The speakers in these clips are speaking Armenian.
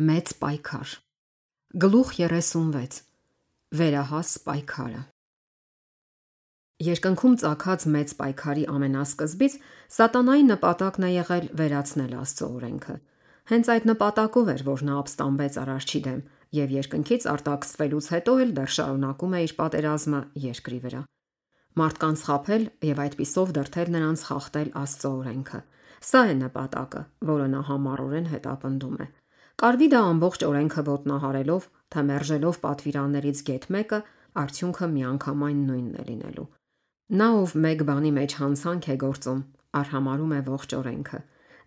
Մեծ պայքար. Գլուխ 36 Վերահաս պայքարը Երկնքում ծագած մեծ պայքարի ամենասկզբից սատանայի նպատակն է եղել վերացնել Աստծո օրենքը։ Հենց այդ նպատակով էր, որ նա ապստամբեց Արարչի դեմ եւ երկնքից արտաքսվելուց հետո էլ դեռ շարունակում է իր պատերազմը երկրի վրա։ Մարդկանց խაფել եւ այդպիսով դրթել նրանց խախտել Աստծո օրենքը։ Սա է նպատակը, որը նա համառորեն հետապնդում է։ Կարվի դա ամբողջ օրենքը ոտնահարելով, թե մերժելով պատվիրաններից գեթ մեկը, արդյունքը միանգամայն նույնն է լինելու։ Նա, ով մեկ բանի մեջ հանցանք է գործում, արհամարում է ողջ օրենքը։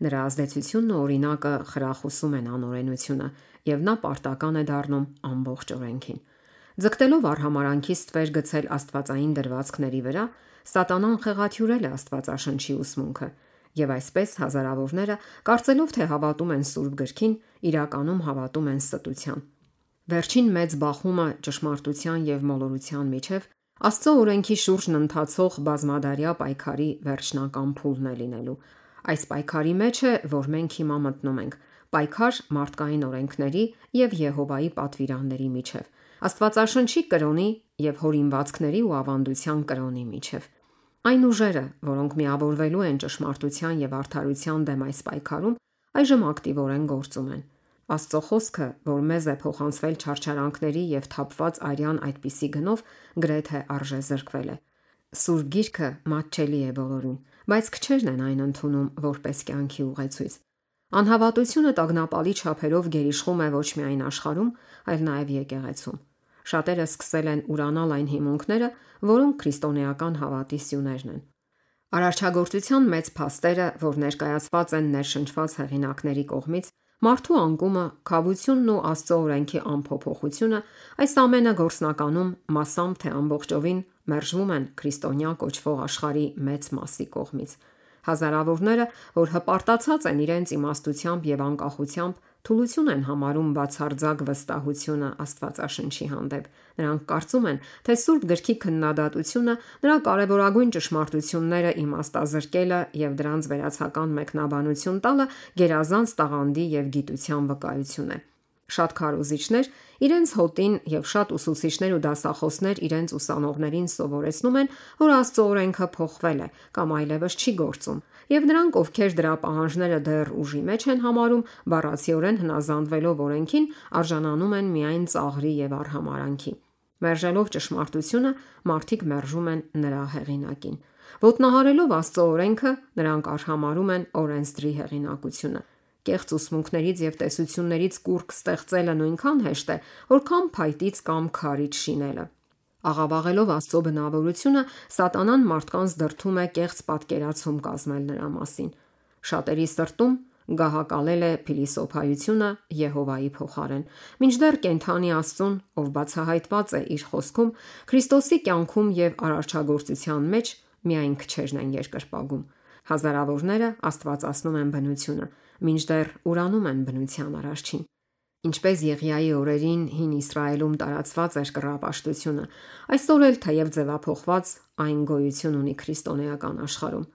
Նրա ազդեցությունն ու օրինակը խրախուսում են անօրենությունը, եւ նա պարտական է դառնում ամբողջ օրենքին։ Ձգտելով արհամարանքից ստվեր գցել աստվածային դրվածքների վրա, սատանան խեղաթյուրել է Աստվածաշնչի ուսմունքը եւ այսպես հազարավորները, կարծելով թե հավատում են Սուրբ գրքին, իրականում հավատում են ստության։ Վերջին մեծ բախումը ճշմարտության եւ մոլորության միջև Աստծո օրենքի շուրջն ընթացող բազմադարյա պայքարի վերջնական փուլն է լինելու։ Այս պայքարի մեջ է, որ մենք հիմա մտնում ենք, պայքար մարդկային օրենքների եւ Եհովայի պատվիրանների միջև, Աստվածաշնչի կրոնի եւ հորինվածքների ու ավանդության կրոնի միջև։ Այն ուժերը, որոնք միավորվելու են ճշմարտության եւ արդարության դեմ այս պայքարում, այժմ ակտիվորեն գործում են։ Աստծո խոսքը, որ մեզ է փոխանցվել չարչարանքների եւ թափված արյան այդպիսի գնով, գրեթե արժե զրկվել է։ Սուրբ Գիրքը մատչելի է բոլորին, բայց քչերն են այն ընդունում որպես կյանքի ուղեցույց։ Անհավատությունը տագնապալի չափերով գերիշխում է ոչ միայն աշխարհում, այլ նաև եկեղեցում։ Շատերը սկսել են ուրանալ այն հիմունքները, որոնք քրիստոնեական հավատի սյուներն են։ Արարչագործության մեծ փաստերը, որ ներկայացված են ներշնչված հեղինակների կողմից, մարդու անկումը, խավությունն ու Աստծո օրենքի անփոփոխությունը, այս ամենը գործնականում մասամբ թե ամբողջովին մերժվում են քրիստոնյա կոչվող աշխարհի մեծ մասի կողմից։ Հազարավորները, որ հպարտացած են իրենց իմաստությամբ եւ անկախությամբ, թուլություն են համարում բացարձակ վստահությունը Աստվածաշնչի հանդեպ։ Նրանք կարծում են, թե Սուրբ Գրքի քննադատությունը նրա կարևորագույն ճշմարտությունները իմաստազրկելը եւ դրանց վերացական մեկնաբանություն տալը գերազանց տաղանդի եւ գիտության վկայություն է։ Շատ քարոզիչներ իրենց հոտին եւ շատ ուսուցիչներ ու դասախոսներ իրենց ուսանողներին սովորեցնում են, որ Աստծո օրենքը փոխվել է կամ այլևս չի գործում, եւ նրանք, ովքեր դրա պահանջները դեռ ուժի մեջ են համարում, բառացիորեն հնազանդվելով օրենքին, արժանանում են միայն ծաղրի եւ արհամարանքի։ Մերժելով ճշմարտությունը, մարդիկ մերժում են նրա հեղինակին։ Ոտնահարելով Աստծո օրենքը, նրանք արհամարում են օրենսդրի հեղինակությունը։ Կեղծ ուսմունքներից եւ տեսություններից կուրկ ստեղծելը նույնքան հեշտ է, որքան փայտից կամ քարից շինելը։ Աղավաղելով Աստծո բնավորությունը, սատանան մարդկանց դրթում է կեղծ պատկերացում կազմել նրա մասին։ Շատերի սրտում գահակալել է փիլիսոփայությունը Եհովայի փոխարեն։ Մինչդեռ կենթանի Աստծուն, ով բացահայտված է իր խոսքում, Քրիստոսի կյանքում եւ արարչագործության մեջ միայն քչերն են երկրպագում։ Հազարավորները Աստվածացնում են բնությունը, մինչդեռ ուրանում են բնության արարչին։ Ինչպես Եղիայի օրերին հին Իսրայելում տարածված էր կռապաշտությունը, այսօր էլ թեև ձևափոխված այն գոյություն ունի քրիստոնեական աշխարհում։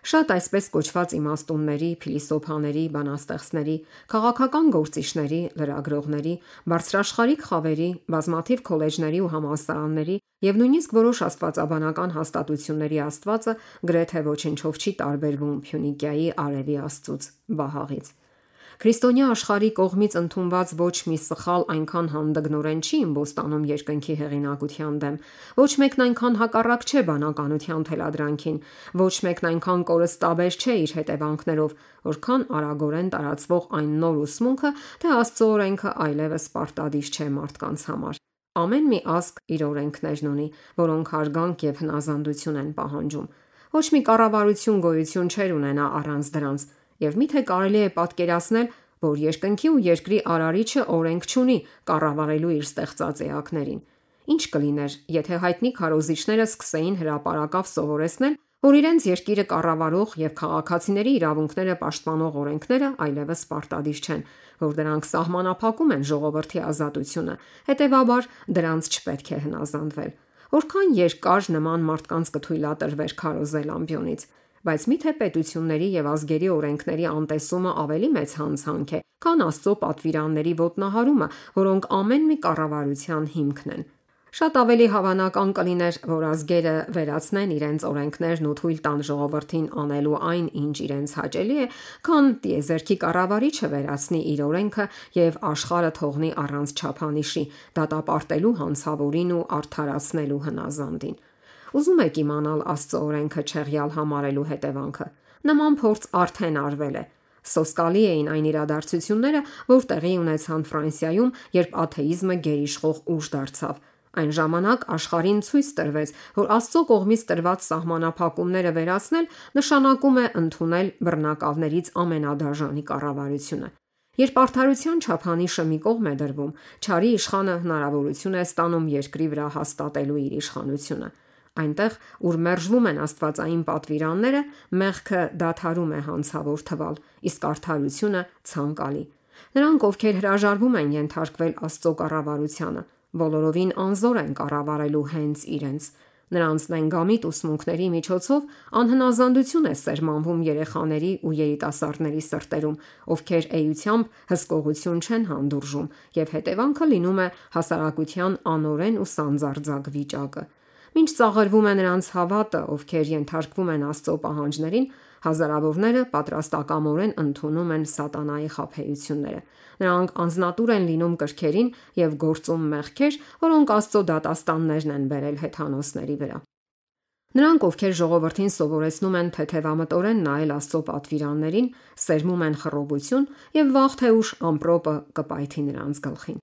Շատ այսպես կոչված իմաստունների, փիլիսոփաների, բանաստեղծների, քաղաքական գործիչների, լրագրողների, բարձրաշխարհիկ խավերի, բազմաթիվ քոլեջների ու համալսարանների եւ նույնիսկ որոշ աստվածաբանական հաստատությունների աստվածը գրեթե ոչնչով չի տարբերվում Փյունիկիայի արևի աստծուց՝ Վահաղից։ Քրիստոնյա աշխարհի կողմից ընդունված ոչ մի սխալ այնքան հանդգնորեն չի իմբոստանում երկնքի հեղինակության դեմ, ոչ մեկն այնքան հակառակ չէ բանականության թելադրանքին, ոչ մեկն այնքան կորստաբեր չէ իր հետևանքներով, որքան արագորեն տարածվող այն նոր ուսմունքը, թե Աստծո օրենքը այլևս պարտադիր չէ մարդկանց համար։ Ամեն մի ազգ իր օրենքներն ունի, որոնք հարգանք եւ հնազանդություն են պահանջում։ Ոչ մի կառավարություն գոյություն չէր ունենա առանց դրանց, եւ միթե կարելի է պատկերացնել, որ երկնքի ու երկրի արարիչը օրենք չունի կառավարելու իր ստեղծած էակներին։ Ինչ կլիներ, եթե հայտնի քարոզիչները սկսեին հրաապարակավ սովորեցնել, որ իրենց երկիրը կառավարող եւ քաղաքացիների իրավունքները պաշտպանող օրենքները այլևս պարտադիր չեն, որ դրանք սահմանափակում են ժողովրդի ազատությունը, հետեւաբար դրանց չպետք է հնազանդվել։ Որքան երկար նման մարդկանց կթույլատրվեր քարոզել ամբյոնից։ Բայց միթե պետությունների եւ ազգերի օրենքների անտեսումը ավելի մեծ հանցանք է, քան Աստծո պատվիրանների ոտնահարումը, որոնք ամեն մի կառավարության հիմքն են։ Շատ ավելի հավանական կլիներ, որ ազգերը վերացնեն իրենց օրենքներն ու թույլ տան ժողովրդին անելու այն, ինչ իրենց հաճելի է, քան տիեզերքի կառավարիչը վերացնի իր օրենքը եւ աշխարհը թողնի առանց չափանիշի, դատապարտելու հանցավորին ու արդարացնելու հնազանդին։ Ուզում եք իմանալ Աստծո օրենքը չեղյալ համարելու հետևանքը։ Նման փորձ արդեն արվել է։ Սոսկալի էին այն իրադարձությունները, որ տեղի ունեցան Ֆրանսիայում, երբ աթեիզմը գերիշխող ուժ դարձավ Այն ժամանակ աշխարհին ցույց տրվեց, որ Աստծո կողմից տրված սահմանափակումները վերացնել նշանակում է ընդունել բռնակալներից ամենադաժանի կառավարությունը։ Երբ արդարության չափանիշը մի կողմ է դրվում, ճարի իշխանը հնարավորություն է ստանում երկրի վրա հաստատելու իր իշխանությունը։ Այնտեղ, ուր մերժվում են աստվածային պատվիրանները, մեղքը դադարում է հանցավոր թվալ, իսկ արդարությունը ցանկալի։ Նրանք, ովքեր հրաժարվում են ենթարկվել Աստծո կառավարությանը, բոլորովին անզոր են կառավարելու հենց իրենց։ Նրանց լենգամիտ ուսմունքների միջոցով անհնազանդություն է սերմանվում երեխաների ու երիտասարդների սրտերում, ովքեր էությամբ հսկողություն չեն հանդուրժում, եւ հետևանքը լինում է հասարակության անօրեն ու սանձարձակ վիճակը։ Մինչ ծաղրվում է նրանց հավատը, ովքեր ենթարկվում են Աստծո պահանջներին, հազարավորները պատրաստակամորեն ընդունում են սատանայի խափեությունները։ Նրանք անznատուր են լինում կրքերին եւ գործում մեղքեր, որոնք Աստծո դատաստաններն են բերել հեթանոսների վրա։ Նրանք, ովքեր ժողովրդին սովորեցնում են թեթևամտորեն նայել Աստծո պատվիրաններին, սերմում են խռովություն եւ վաղ թե ուշ ամպրոպը կպայթի նրանց գլխին։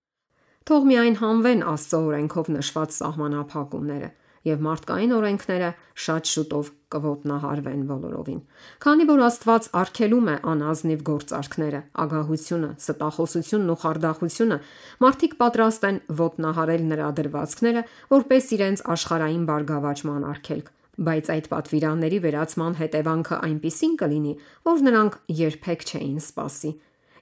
Թող միայն հանվեն Աստծո օրենքով նշված սահմանափակումները եւ մարդկային օրենքները շատ շուտով կվոտնահարվեն բոլորովին։ Քանի որ Աստված արգելում է անազնիվ գործարքները, ագահությունը, ստախոսությունն ու խարդախությունը, մարդիկ պատրաստ են ոտնահարել նրա դրվածքները, որպես իրենց աշխարհային բարգավաճման արգելք բայց այդ պատվիրանների վերացման հետևանքը այնպիսին կլինի, որ նրանք երբեք չէին սпасի։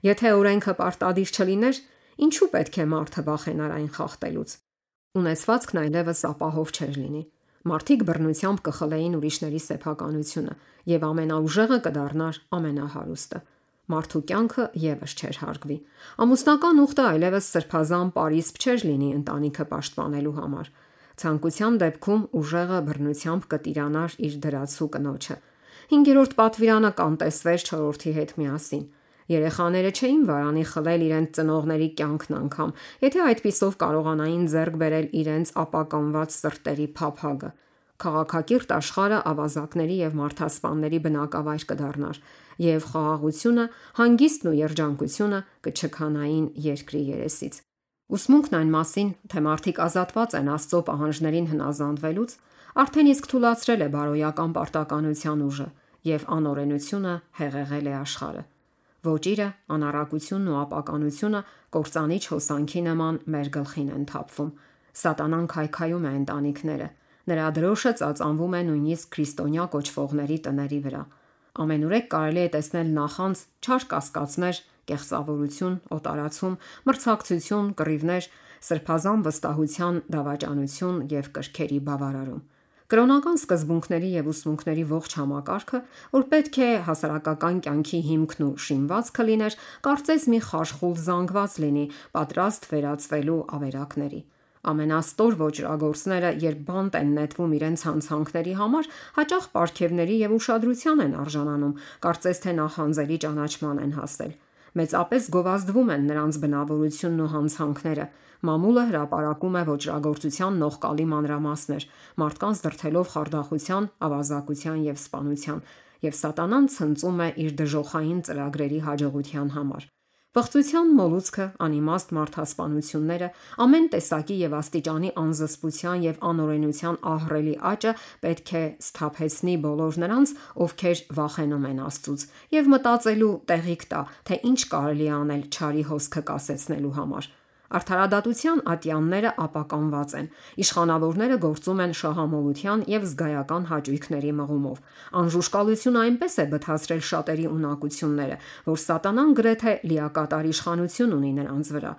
Եթե օրենքը պարտադիր չլիներ, ինչու պետք է մարդը վախենար այն խախտելուց։ Ունեցվածքն այլևս ապահով չէր լինի։ Մարդիկ բռնությամբ կխլեին ուրիշների սեփականությունը եւ ամենաուժեղը կդառնար ամենահարուստը։ Մարդու կյանքը եւս չէր հարգվի։ Ամուսնական ուխտը այլևս սրբազան պարիսպ չէր լինի ընտանիքը պաշտպանելու համար։ Ցանկության դեպքում ուժեղը բռնությամբ կտիրանար իր դրացու կնոջը։ 5-րդ պատվիրանը կանտեսվեր 4-րդի հետ միասին։ Երեխաները չէին վարանի խլել իրենց ծնողների կյանքն անգամ, եթե այդպիսով կարողանային ձեռք բերել իրենց ապականված սրտերի փափագը։ Խաղաղակիրթ աշխարհը ավազակների եւ մարդասպանների բնակավայր կդառնար, եւ խաղաղությունը, հանգիստն ու երջանկությունը կչքանային երկրի երեսից։ Ուսմունքն այն մասին, թե մարդիկ ազատված են Աստծո պահանջներին հնազանդվելուց, արդեն իսկ թույլատրել է բարոյական պարտականության ուժը եւ անօրենությունը հեղեղել է աշխարհը։ Ոճիրը, անառակությունն ու ապականությունը կործանիչ հոսանքի նման մեր գլխին են թափվում։ Սատանան քայքայում է ընտանիքները։ Նրա դրոշը ծածանվում է նույնիսկ քրիստոնյա կոչվողների տների վրա։ Ամենուրեք կարելի է տեսնել նախանց չար կասկածներ, կեղծավորություն, օտարացում, մրցակցություն, կռիվներ, սրբազան վստահության դավաճանություն եւ կրքերի բավարարում։ Կրոնական սկզբունքների եւ ուսմունքների ողջ համակարգը, որ պետք է հասարակական կյանքի հիմքն ու շինվածքը լիներ, կարծես մի խարխուլ զանգված լինի, պատրաստ վերածվելու ավերակների։ Ամենաստոր ոչրագործները, երբ բանտ են նետվում իրենց հանցանքների համար, հաճախ ապարքևների եւ ուշադրության են արժանանում, կարծես թե նախանձելի ճանաչման են հասել մեծապես գովազդվում են նրանց բնավորությունն ու հանցանքները։ Մամուլը հրապարակում է ոչրագործության նողկալի մանրամասներ, մարդկանց դրթելով խարդախության, ավազակության եւ սպանության, եւ սատանան ցնծում է իր դժոխային ծրագրերի հաջողության համար։ Պղծության մոլուցքը, անիմաստ մարդասպանությունները, ամեն տեսակի եւ աստիճանի անզսպության եւ անօրենության ահռելի աճը պետք է սթափեցնի բոլոր նրանց, ովքեր վախենում են Աստծուց եւ մտածելու տեղիք տա, թե ինչ կարելի անել ճարի հոսքը կասեցնելու համար։ Արդարադատության ատյանները ապականված են։ Իշխանավորները գործում են շահամոլության եւ զգայական հաճույքների մղումով։ Անժուշկալությունը այնպես է բթացրել շատերի ունակությունները, որ սատանան գրեթե լիակատար իշխանություն ունի նրանց վրա։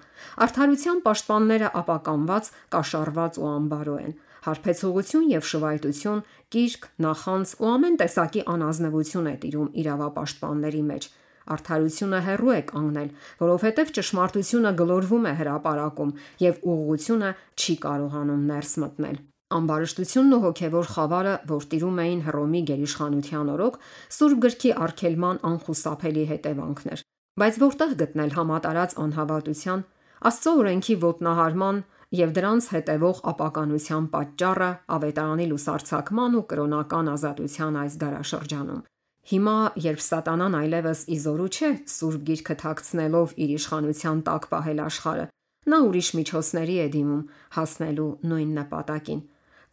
Արդարության պաշտպանները ապականված, կաշառված ու անբարո են։ հարբեցողություն եւ շվայտություն, կիրք, նախանց ու ամեն տեսակի անազնվություն է տիրում իրավապաշտպանների մեջ։ Արդարությունը հերրու է կանգնել, որովհետև ճշմարտությունը գլորվում է հրաապարակում եւ ուղղությունը չի կարողանում ներս մտնել։ Ամբարշտությունն ու հոգևոր խավարը, որ տիրում էին Հռոմի գերիշխանության օրոք, Սուրբ գրքի արգելման անխուսափելի հետևանքներ։ Բայց որտեղ գտնել համատարած անհավատության, Աստծո օրենքի ոտնահարման եւ դրանց հետևող ապականության պատճառը ավետարանի լուսարցակման ու կրոնական ազատության այս դարաշրջանում։ Հիմա, երբ Սատանան այլևս իզորու չէ Սուրբ Գիրքը թաքցնելով իր իշխանության տակ պահել աշխարհը, նա ուրիշ միջոցների է դիմում հասնելու նույն նպատակին։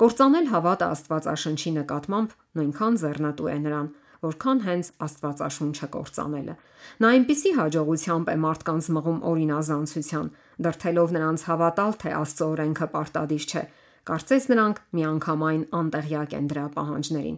Կործանել հավատը Աստվածաշնչի նկատմամբ նույնքան ձեռնտու է նրան, որքան հենց Աստվածաշունչը կործանելը։ Նա այնպիսի հաջողությամբ է մարդկանց մղում օրինազանցության, դրթելով նրանց հավատալ, թե Աստծո օրենքը պարտադիր չէ։ Կարծես նրանք միանգամայն անտեղյակ են դրա պահանջներին։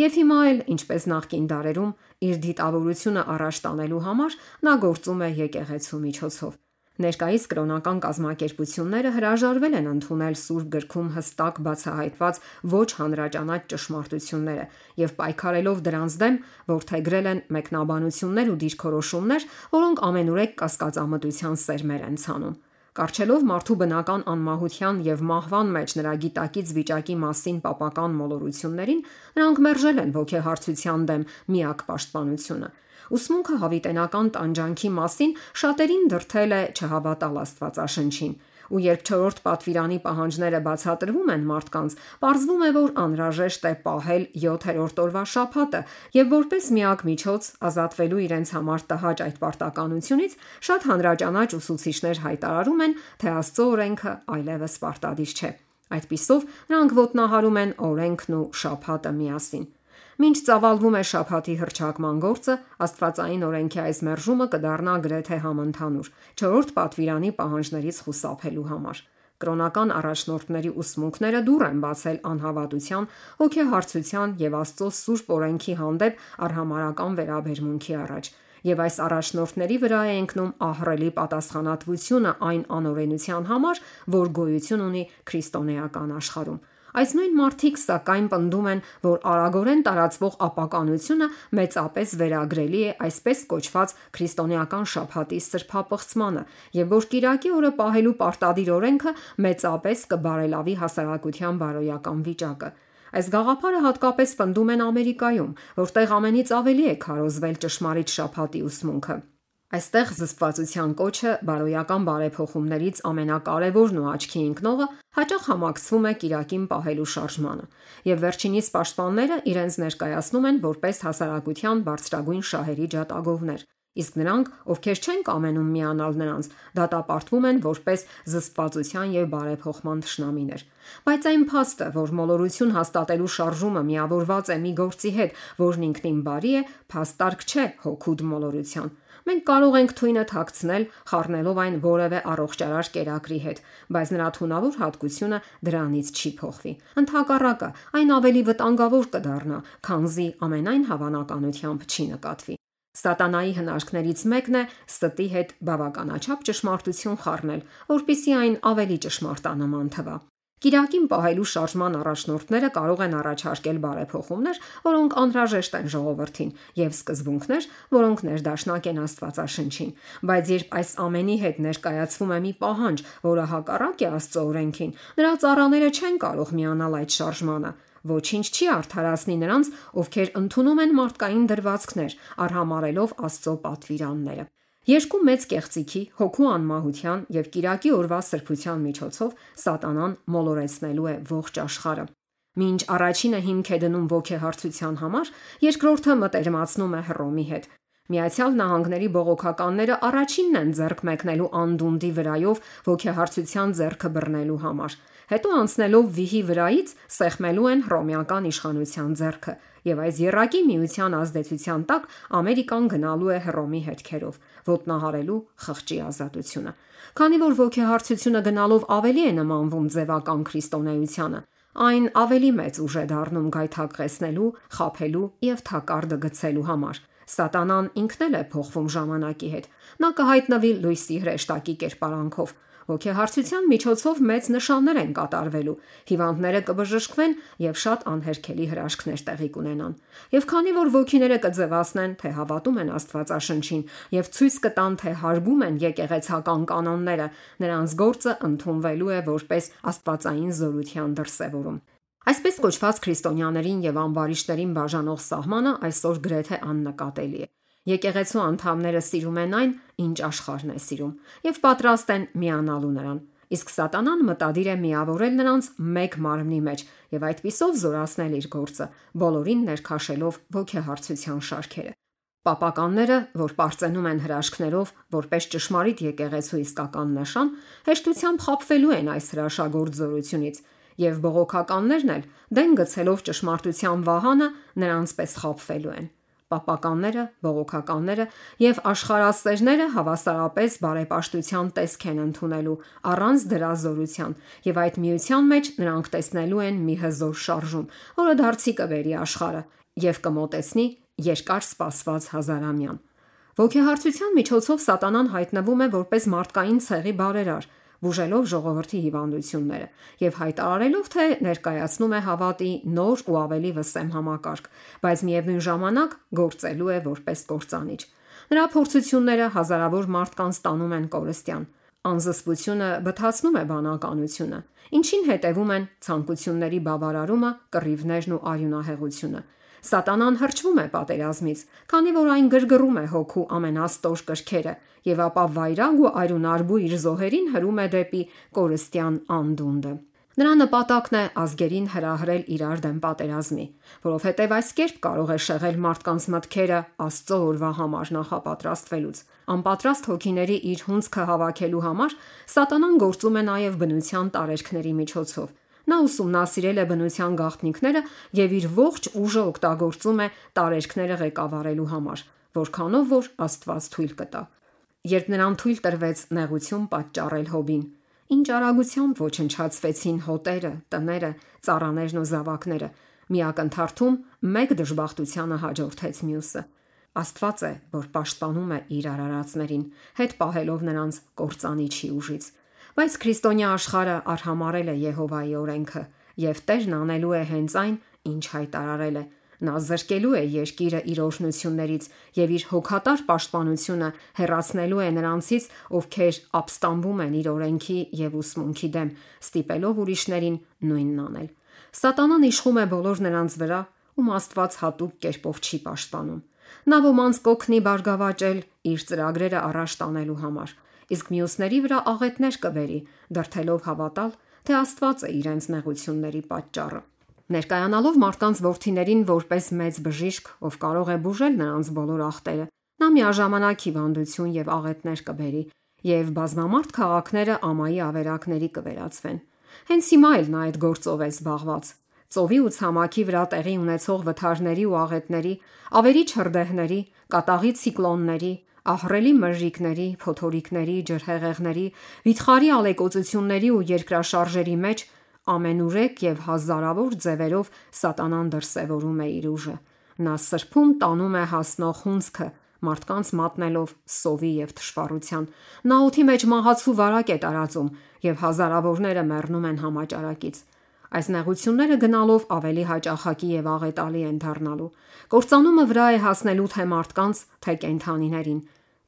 Եվ հիմա էլ, ինչպես նախկին դարերում, իր դիտավորությունը առաջ տանելու համար նա գործում է եկեղեցու միջոցով։ Ներկայիս կրոնական կազմակերպությունները հրաժարվել են ընդունել Սուրբ գրքում հստակ բացահայտված ոչ հանրաճանաչ ճշմարտությունները եւ պայքարելով դրանց դեմ ողթեգրել են մեկնաբանություններ ու դիրքորոշումներ, որոնք ամենուրեք կասկածամտության սերմեր են ցանում։ Կարճելով մարդու բնական անմահության եւ մահվան մեջ նրա գիտակից վիճակի մասին պապական մոլորություններին, նրանք մերժել են ոգեհարցության դեմ միակ պաշտպանությունը։ Ուսմունքը հավիտենական տանջանքի մասին շատերին դրթել է չհավատալ Աստվածաշնչին, ու երբ 4-րդ պատվիրանի պահանջները բացատրվում են մարդկանց, ողջվում է, որ անհրաժեշտ է պահել 7-րդ օրվա շաբաթը, եւ որպես միակ միջոց ազատվելու իրենց համար տհաճ այդ պարտականությունից, շատ հանրաճանաչ ուսուցիչներ հայտարարում են, թե Աստծո օրենքը այլևս պարտադիր չէ։ Այդպիսով նրանք ոտնահարում են օրենքն ու շաբաթը միասին։ Մինչ ծավալվում է շափաթի հրճակման գործը, Աստվածային օրենքի այս մերժումը կդառնա գրեթե համընդհանուր 4-րդ պատվիրանի պահանջներից խուսափելու համար։ Կրոնական առաջնորդների ուսմունքները դուր են բացել անհավատության, հոգեհարցության եւ Աստծո սուրբ օրենքի հանդեպ արհամարական վերաբերմունքի առաջ, եւ այս առաջնորդների վրա է ընկնում ահռելի պատասխանատվությունը այն անօրենության համար, որ գոյություն ունի քրիստոնեական աշխարհում։ Այս նույն մարդիկ սակայն պնդում են, որ արագորեն տարածվող ապականությունը մեծապես վերագրելի է այսպես կոչված քրիստոնեական շաբաթի սրբապղծմանը, եւ որ Կիրակի օրը պահելու պարտադիր օրենքը մեծապես կբարելավի հասարակության բարոյական վիճակը։ Այս գաղափարը հատկապես պնդում են Ամերիկայում, որտեղ ամենից ավելի է քարոզվել ճշմարիտ շաբաթի ուսմունքը։ Այստեղ զսպվածության կոչը բարոյական բարեփոխումներից ամենակարևորն ու աչքի ընկնողը հաճախ համակցվում է Կիրակին պահելու շարժմանը, եւ վերջինիս պաշտպանները իրենց ներկայացնում են որպես հասարակության բարձրագույն շահերի ջատագովներ, իսկ նրանք, ովքեր չեն կամենում միանալ նրանց, դատապարտվում են որպես զսպվածության եւ բարեփոխման ճշնամիներ։ Բայց այն փաստը, որ մոլորություն հաստատելու շարժումը միավորված է մի գործի հետ, որն ինքնին բարի է, փաստարկ չէ հոգուդ մոլորության մենք կարող ենք թույնը թաքցնել, խառնելով այն որևէ առողջարար կերակրի հետ, բայց նրա թունավոր հատկությունը դրանից չի փոխվի։ Ընթակառակը, այն ավելի վտանգավոր կդառնա, քանզի ամենայն հավանականությամբ չի նկատվի։ Սատանայի հնարքներից մեկն է ստի հետ բավականաչափ ճշմարտություն խառնել, որpիսի այն ավելի ճշմարտանման թվա։ Կիրակին պահելու շարժման առաջնորդները կարող են առաջարկել բարեփոխումներ, որոնք անհրաժեշտ են ժողովրդին, եւ սկզբունքներ, որոնք ներդաշնակ են Աստվածաշնչին։ Բայց երբ այս ամենի հետ ներկայացվում է մի պահանջ, որը հակառակ է Աստծո օրենքին, նրա ծառաները չեն կարող միանալ այդ շարժմանը ոչինչ չի արդարացնի նրանց, ովքեր ընդունում են մարդկային դրվածքներ, արհամարելով Աստծո պատվիրանները։ Երկու մեծ կեղծիքի, հոգու անմահության եւ Կիրակի օրվա սրբության միջոցով Սատանան մոլորեցնելու է ողջ աշխարհը։ Մինչ առաջինը հիմք է դնում ոգեհարցության համար, երկրորդը մտերմացնում է Հռոմի հետ։ Միացյալ Նահանգների բողոքականները առաջինն են ձեռք մեկնելու անդունդի վրայով ոգեհարցության ձեռքը բռնելու համար։ Հետո անցնելով վիհի վրայից սեղմելու են հռոմեական իշխանության ձեռքը, եւ այս երակի միության ազդեցության տակ Ամերիկան գնալու է Հռոմի հետքերով, ոտնահարելու խղճի ազատությունը։ Քանի որ ոգեհարցությունը գնալով ավելի է նմանվում ձևական քրիստոնեությանը, այն ավելի մեծ ուժ է դառնում գայթակղեցնելու, խափելու եւ թակարդը գցելու համար։ Սատանան ինքն էլ է փոխվում ժամանակի հետ։ Նա կհայտնվի լույսի հրեշտակի կերպարանքով, Ոգեհարցության միջոցով մեծ նշաններ են կատարվելու։ Հիվանդները կբժշկվեն եւ շատ անհերքելի հրաշքներ տեղի կունենան։ Եվ քանի որ ոգիները կձևացնեն, թե հավատում են Աստվածաշնչին եւ ցույց կտան, թե հարգում են եկեղեցական կանոնները, նրանց գործը ընդունվելու է որպես Աստվածային զորության դրսևորում։ Այսպես կոչված քրիստոնյաներին եւ ամբարիշտերին բաժանող սահմանը այսօր գրեթե աննկատելի է։ Եկեղեցու անդամները սիրում են այն, ինչ աշխարհն է սիրում, եւ պատրաստ են միանալու նրան։ Իսկ սատանան մտադիր է միավորել նրանց մեկ մարմնի մեջ եւ այդпիսով զորացնել իր գործը, բոլորին ներքաշելով ոգեհարցության շարքերը։ Պապականները, որ པարծենում են հրաշքներով, որպես ճշմարիտ եկեղեցու իսկական նշան, հեշտությամբ խապվելու են այս հրաշագործ զորությունից, եւ բողոքականներն էլ դեն գցելով ճշմարտության վահանը նրանց պես խապվելու են պապականները, բողոքականները եւ աշխարհասերները հավասարապես բարեպաշտության տեսք են ընդունելու առանց դրա զորության եւ այդ միության մեջ նրանք տեսնելու են մի հզոր շարժում, որը դարձի կվերի աշխարհը եւ կմոտեցնի երկար սպասված հազարամյան։ Ոգեհարցության միջոցով սատանան հայտնվում է որպես մարդկային ցեղի բարերար, բուժելով ժողովրդի հիվանդությունները եւ հայտարարելով թե ներկայացնում է հավատի նոր ու ավելի վսեմ համակարգ, բայց միևնույն ժամանակ գործելու է որպես կործանիչ։ Նրա փորձությունները հազարավոր մարդկանց տանում են կորստյան։ Անզսպությունը բթացնում է բանականությունը, ինչին հետևում են ցանկությունների բավարարումը, կռիվներն ու արյունահեղությունը։ Սատանան հրճվում է պատերազմից, քանի որ այն գրգռում է հոգու ամենաստոր կրքերը եւ ապա վայրագ ու արյունարբու իր զոհերին հրում է դեպի կորստյան անդունդը։ Նրա նպատակն է ազգերին հրահրել իրար դեմ պատերազմի, որովհետև այս կերպ կարող է շեղել մարդկանց մտքերը Աստծո օրվա համար նախապատրաստվելուց։ Անպատրաստ հոգիների իր հունցքը հավաքելու համար Սատանան գործում է նաև բնության տարերքների միջոցով Նա ուսումնասիրել է բնության գաղտնիքները եւ իր ողջ ուժը օգտագործում է տարերքները ղեկավարելու համար, որքանով որ Աստված թույլ կտա։ Երբ նրան թույլ տրվեց նեղություն պատճառել հոբին, ինչ արագությամբ ոչնչացվեցին հոտերը, տները, ծառաներն ու զավակները, միակընթարթում մեկ դժբախտությանը հաջորդեց մյուսը։ Աստված է, որ պաշտպանում է իր արարածներին, հետ պահելով նրանց կործանիչի ուժից բայց քրիստոնյա աշխարհը արհամարել է Եհովայի օրենքը եւ Տերն անելու է հենց այն, ինչ հայտարարել է։ Նա զրկելու է երկիրը իր օրհնություններից եւ իր հոգատար պաշտպանությունը հերացնելու է նրանցից, ովքեր ապստամբում են իր օրենքի եւ ուսմունքի դեմ, ստիպելով ուրիշներին նույնն անել։ Սատանան իշխում է բոլոր նրանց վրա, ում Աստված հատուկ կերպով չի պաշտպանում։ Նա ոմանց կոգնի բարգավաճել իր ծրագրերը առաջ տանելու համար իսկ մյուսների վրա աղետներ կբերի, դրթելով հավատալ, թե Աստված է իրենց նեղությունների պատճառը։ Ներկայանալով մարդկանց ворթիներին որպես մեծ բժիշկ, ով կարող է բուժել նրանց բոլոր ախտերը, նա միաժամանակ հիվանդություն եւ աղետներ կբերի եւ բազմամարդ քաղաքները ամայի ավերակների կվերածվեն։ Հենց հիմա էլ նա այդ գործով է զբաղված, ծովի ու ցամաքի վրա տեղի ունեցող վթարների ու աղետների, ավերի չրդեհների, կատաղի ցիկլոնների, ահռելի մրրիկների, փոթորիկների, ջրհեղեղների, վիթխարի ալեկոծությունների ու երկրաշարժերի մեջ ամենուրեք եւ հազարավոր ձևերով սատանան դրսևորում է իր ուժը։ Նա սրբում տանում է հասնող հունցքը, մարդկանց մատնելով սովի եւ թշվառության։ Նա օթի մեջ մահացու վարակ է տարածում եւ հազարավորները մեռնում են համաճարակից։ Այս նեղությունները գնալով ավելի հաճախակի եւ աղետալի են դառնալու։ Կործանումը վրա է հասնելու թե մարդկանց, թե կենթանիներին,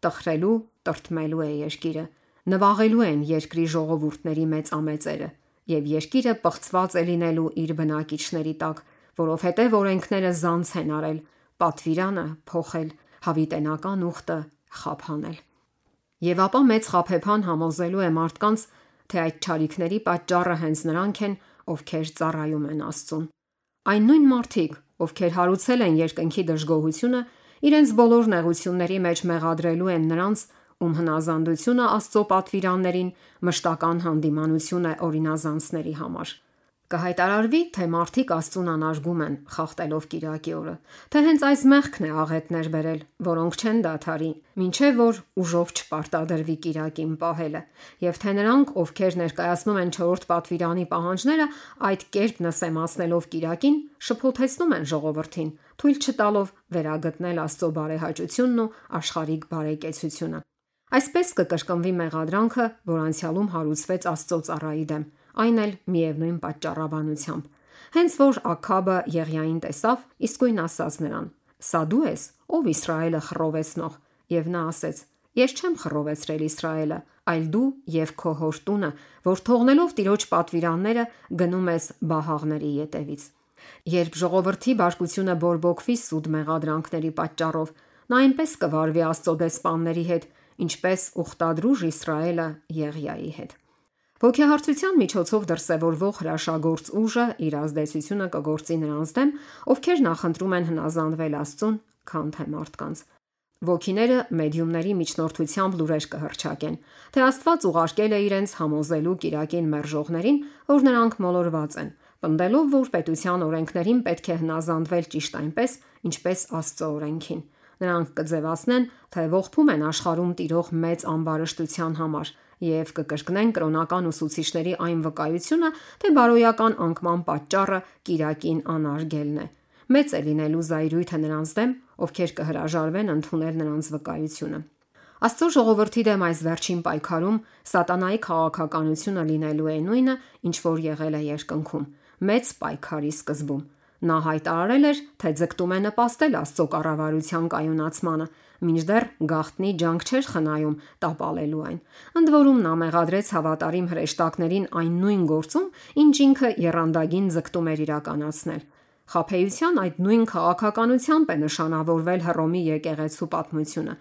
տխրելու, տրտմելու է երկիրը։ Նվաղելու են երկրի ժողովուրդների մեծամեծերը եւ երկիրը պղծված է լինելու իր բնակիչների տակ, որովհետեւ օրենքները զանց են արել, պատվիրանը փոխել, հավիտենական ուխտը խափանել։ Եվ ապա մեծ խափեփան համոզելու է մարդկանց, թե այդ ճարիքների պատճառը հենց նրանք են, ովքեր ծառայում են Աստծուն։ Այն նույն մարդիկ, ովքեր հարուցել են երկնքի դժգոհությունը, իրենց բոլոր նեղությունների մեջ մեղադրելու են նրանց, ում հնազանդությունը Աստծո պատվիրաններին մշտական հանդիմանություն է օրինազանցների համար կհայտարարվի, թե մարդիկ Աստծուն անարգում են, խախտելով Կիրակի օրը, թե հենց այս մեղքն է աղետներ բերել, որոնք չեն դադարի, ինչեւ որ ուժով չպարտադրվի Կիրակին պահելը, եւ թե նրանք, ովքեր ներկայացնում են 4-րդ պատվիրանի պահանջները, այդ կերպ նսեմացնելով Կիրակին, շփոթեցնում են ժողովրդին, թույլ չտալով վերագտնել Աստծո բարեհաճությունն ու աշխարհիկ բարեկեցությունը։ Այսպես կկրկնվի մեղադրանքը, որ անցյալում հարուցվեց Աստծո ծառայի դեմ, այն էլ միևնույն պատճառաբանությամբ։ Հենց որ Աքաբը Եղիային տեսավ, իսկույն ասաց նրան. Սա դու ես, ով Իսրայելը խռովեցնող, եւ նա ասեց. Ես չեմ խռովեցրել Իսրայելը, այլ դու եւ քո հոր տունը, որ թողնելով տիրոջ պատվիրանները գնում ես բահաղների ետևից։ Երբ ժողովրդի բարկությունը բորբոքվի սուտ մեղադրանքների պատճառով, նա այնպես կվարվի Աստծո դեսպանների հետ, ինչպես ուխտադրուժ Իսրայելը Եղիայի հետ։ Ոգեհարցության միջոցով դրսևորվող հրաշագործ ուժը իր ազդեցությունը կգործի նրանց դեմ, ովքեր նախընտրում են հնազանդվել Աստծուն, քան թե մարդկանց։ Ոգիները մեդիումների միջնորդությամբ լուրեր կհրճակեն, թե Աստված ուղարկել է իրենց համոզելու Կիրակին մերժողներին, որ նրանք մոլորված են, պնդելով, որ պետության օրենքներին պետք է հնազանդվել ճիշտ այնպես, ինչպես Աստծո օրենքին։ Նրանք կձևացնեն, թե ողբում են աշխարհում տիրող մեծ ամբարշտության համար եւ կկրկնեն կրոնական ուսուցիչների այն վկայությունը, թե բարոյական անկման պատճառը Կիրակին անարգելն է։ Մեծ է լինելու զայրույթը նրանց դեմ, ովքեր կհրաժարվեն ընդունել նրանց վկայությունը։ Աստծո ժողովրդի դեմ այս վերջին պայքարում սատանայի քաղաքականությունը լինելու է նույնը, ինչ որ եղել է երկնքում՝ մեծ պայքարի սկզբում։ Նա հայտարարել էր, թե ձգտում է նպաստել Աստծո կառավարության կայունացմանը, մինչդեռ գաղտնի ջանք չէր խնայում տապալելու այն։ Ընդ որում նա մեղադրեց հավատարիմ հրեշտակներին այն նույն գործում, ինչ ինքը երանդագին ձգտում էր իրականացնել։ Խափեության այդ նույն քաղաքականությամբ է նշանավորվել Հռոմի եկեղեցու պատմությունը։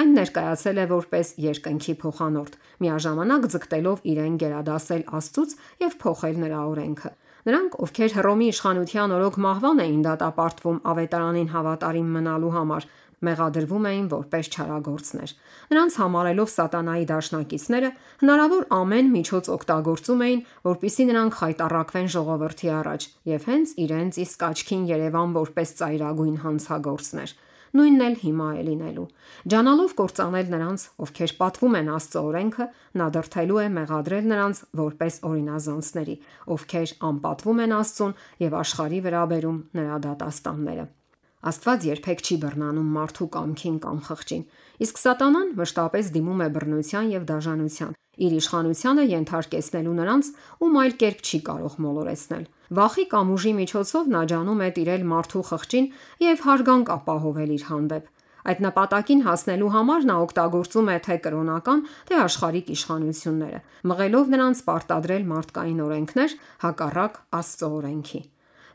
Այն ներկայացել է որպես երկնքի փոխանորդ, միաժամանակ ձգտելով իրեն գերադասել Աստծուց եւ փոխել նրա օրենքը։ Նրանք, ովքեր Հռոմի իշխանության օրոք մահվան էին դատապարտվում ավետարանին հավատարիմ մնալու համար, մեղադրվում էին որպես չարագործներ։ Նրանց համարելով սատանայի դաշնակիցները, հնարավոր ամեն միջոց օգտագործում էին, որpիսի նրանք խայտարակվեն ժողովրդի առաջ եւ հենց իրենց իսկ աչքին Երևան որպես ծայրագույն հանցագործներ։ Նույնն էլ հիմա է լինելու։ Ջանալով կործանել նրանց, ովքեր պատվում են Աստծո օրենքը, նա դրթելու է մեղադրել նրանց որպես օրինազանցների, ովքեր անպատվում են Աստծուն եւ աշխարհի վրա բերում նրա դատաստանները։ Աստված երբեք չի բռնանում մարդու կամքին կամ խղճին, իսկ սատանան մշտապես դիմում է բռնության եւ դաժանության, իր իշխանությանը ենթարկեցնելու նրանց, ում այլ կերպ չի կարող մոլորեցնել։ Վախի կամ ուժի միջոցով նա ջանում է տիրել մարդու խղճին եւ հարգանք ապահովել իր հանդեպ։ Այդ նպատակին հասնելու համար նա օգտագործում է թե կրոնական, թե աշխարհիկ իշխանությունները, մղելով նրանց պարտադրել մարդկային օրենքներ հակառակ Աստծո օրենքի։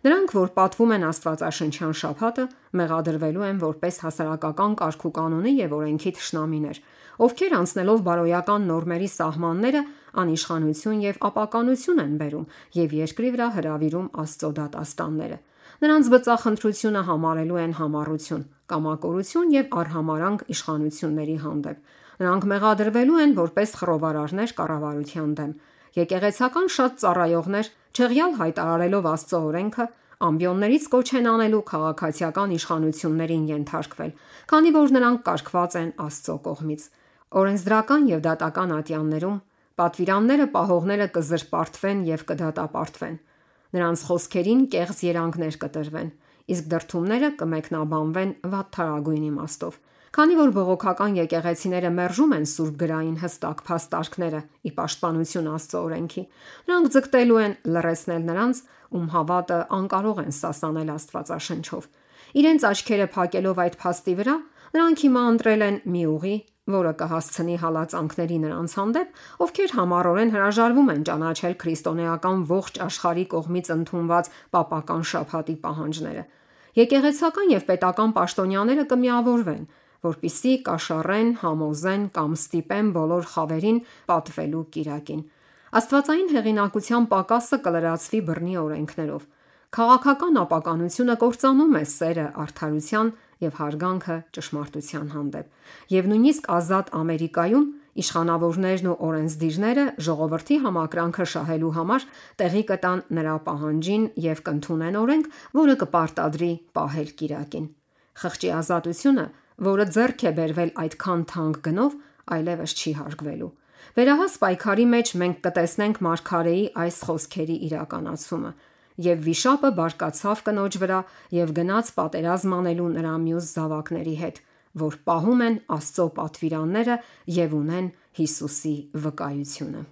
Նրանք, որ պատվում են Աստվածաշնչյան շաբաթը, մեղադրվելու են որպես հասարակական կարգու կանոնի եւ օրենքի ճշնամիներ, ովքեր անցնելով բարոյական նորմերի սահմանները անիշխանություն եւ ապականություն են բերում եւ երկրի վրա հravirում Աստծո դատաստանները։ Նրանց բծախնդրությունը համարելու են համառություն, կամակորություն եւ արհամարանք իշխանությունների հանդեպ։ Նրանք մեղադրվելու են որպես խռովարարներ կառավարության դեմ Եկեղեցական շատ ծառայողներ, չեղյալ հայտարարելով Աստծո օրենքը, ամբիոններից կոչ են անելու քաղաքացիական իշխանություններին ենթարկվել, քանի որ նրանք կարգված են Աստծո կողմից։ Օրենսդրական եւ դատական ատյաններում պատվիրանները պահողները կզրպարտվեն եւ կդատապարտվեն։ Նրանց խոսքերին կեղծ երանգներ կտրվեն, իսկ դրթումները կմեկնաբանվեն վատթարագույն իմաստով։ Քանի որ բողոքական եկեղեցիները մերժում են սուրբ գրային հստակ փաստարկները՝ ի պաշտպանություն Աստծո օրենքի, նրանք ձգտելու են լրացնել նրանց, ում հավատը անկարող են սասանել Աստվածաշնչով։ Իրենց աչքերը փակելով այդ փաստի վրա, նրանք հիմա ընտրել են մի ուղի, որը կհասցնի հալածանքների նրանց հանդեպ, ովքեր համառորեն հրաժարվում են ճանաչել քրիստոնեական ողջ աշխարհի կողմից ընդունված պապական շաբաթի պահանջները։ Եկեղեցական եւ պետական պաշտոնյաները կմիավորվեն որpիսի կաշառեն, համոզեն կամ ստիպեն բոլոր խավերին պատվելու Կիրակին։ Աստվածային հեղինակության պակասը կլրացվի բռնի օրենքներով։ Քաղաքական ապականությունը կործանում է սերը արդարության եւ հարգանքը ճշմարտության հանդեպ։ Եվ նույնիսկ ազատ Ամերիկայում իշխանավորներն ու օրենսդիրները ժողովրդի համակրանքը շահելու համար տեղի կտան նրա պահանջին եւ կընդունեն օրենք, որը կպարտադրի պահել Կիրակին։ Խղճի ազատությունը որը ձեռք է բերվել այդքան թանկ գնով, այլևս չի հարգվելու։ Վերահաս պայքարի մեջ մենք կտեսնենք Մարգարեի այս խոսքերի իրականացումը, եւ վիշապը բարկացավ կնոջ վրա եւ գնաց պատերազմ անելու նրա մյուս զավակների հետ, որ պահում են Աստծո պատվիրանները և ունեն Հիսուսի վկայությունը։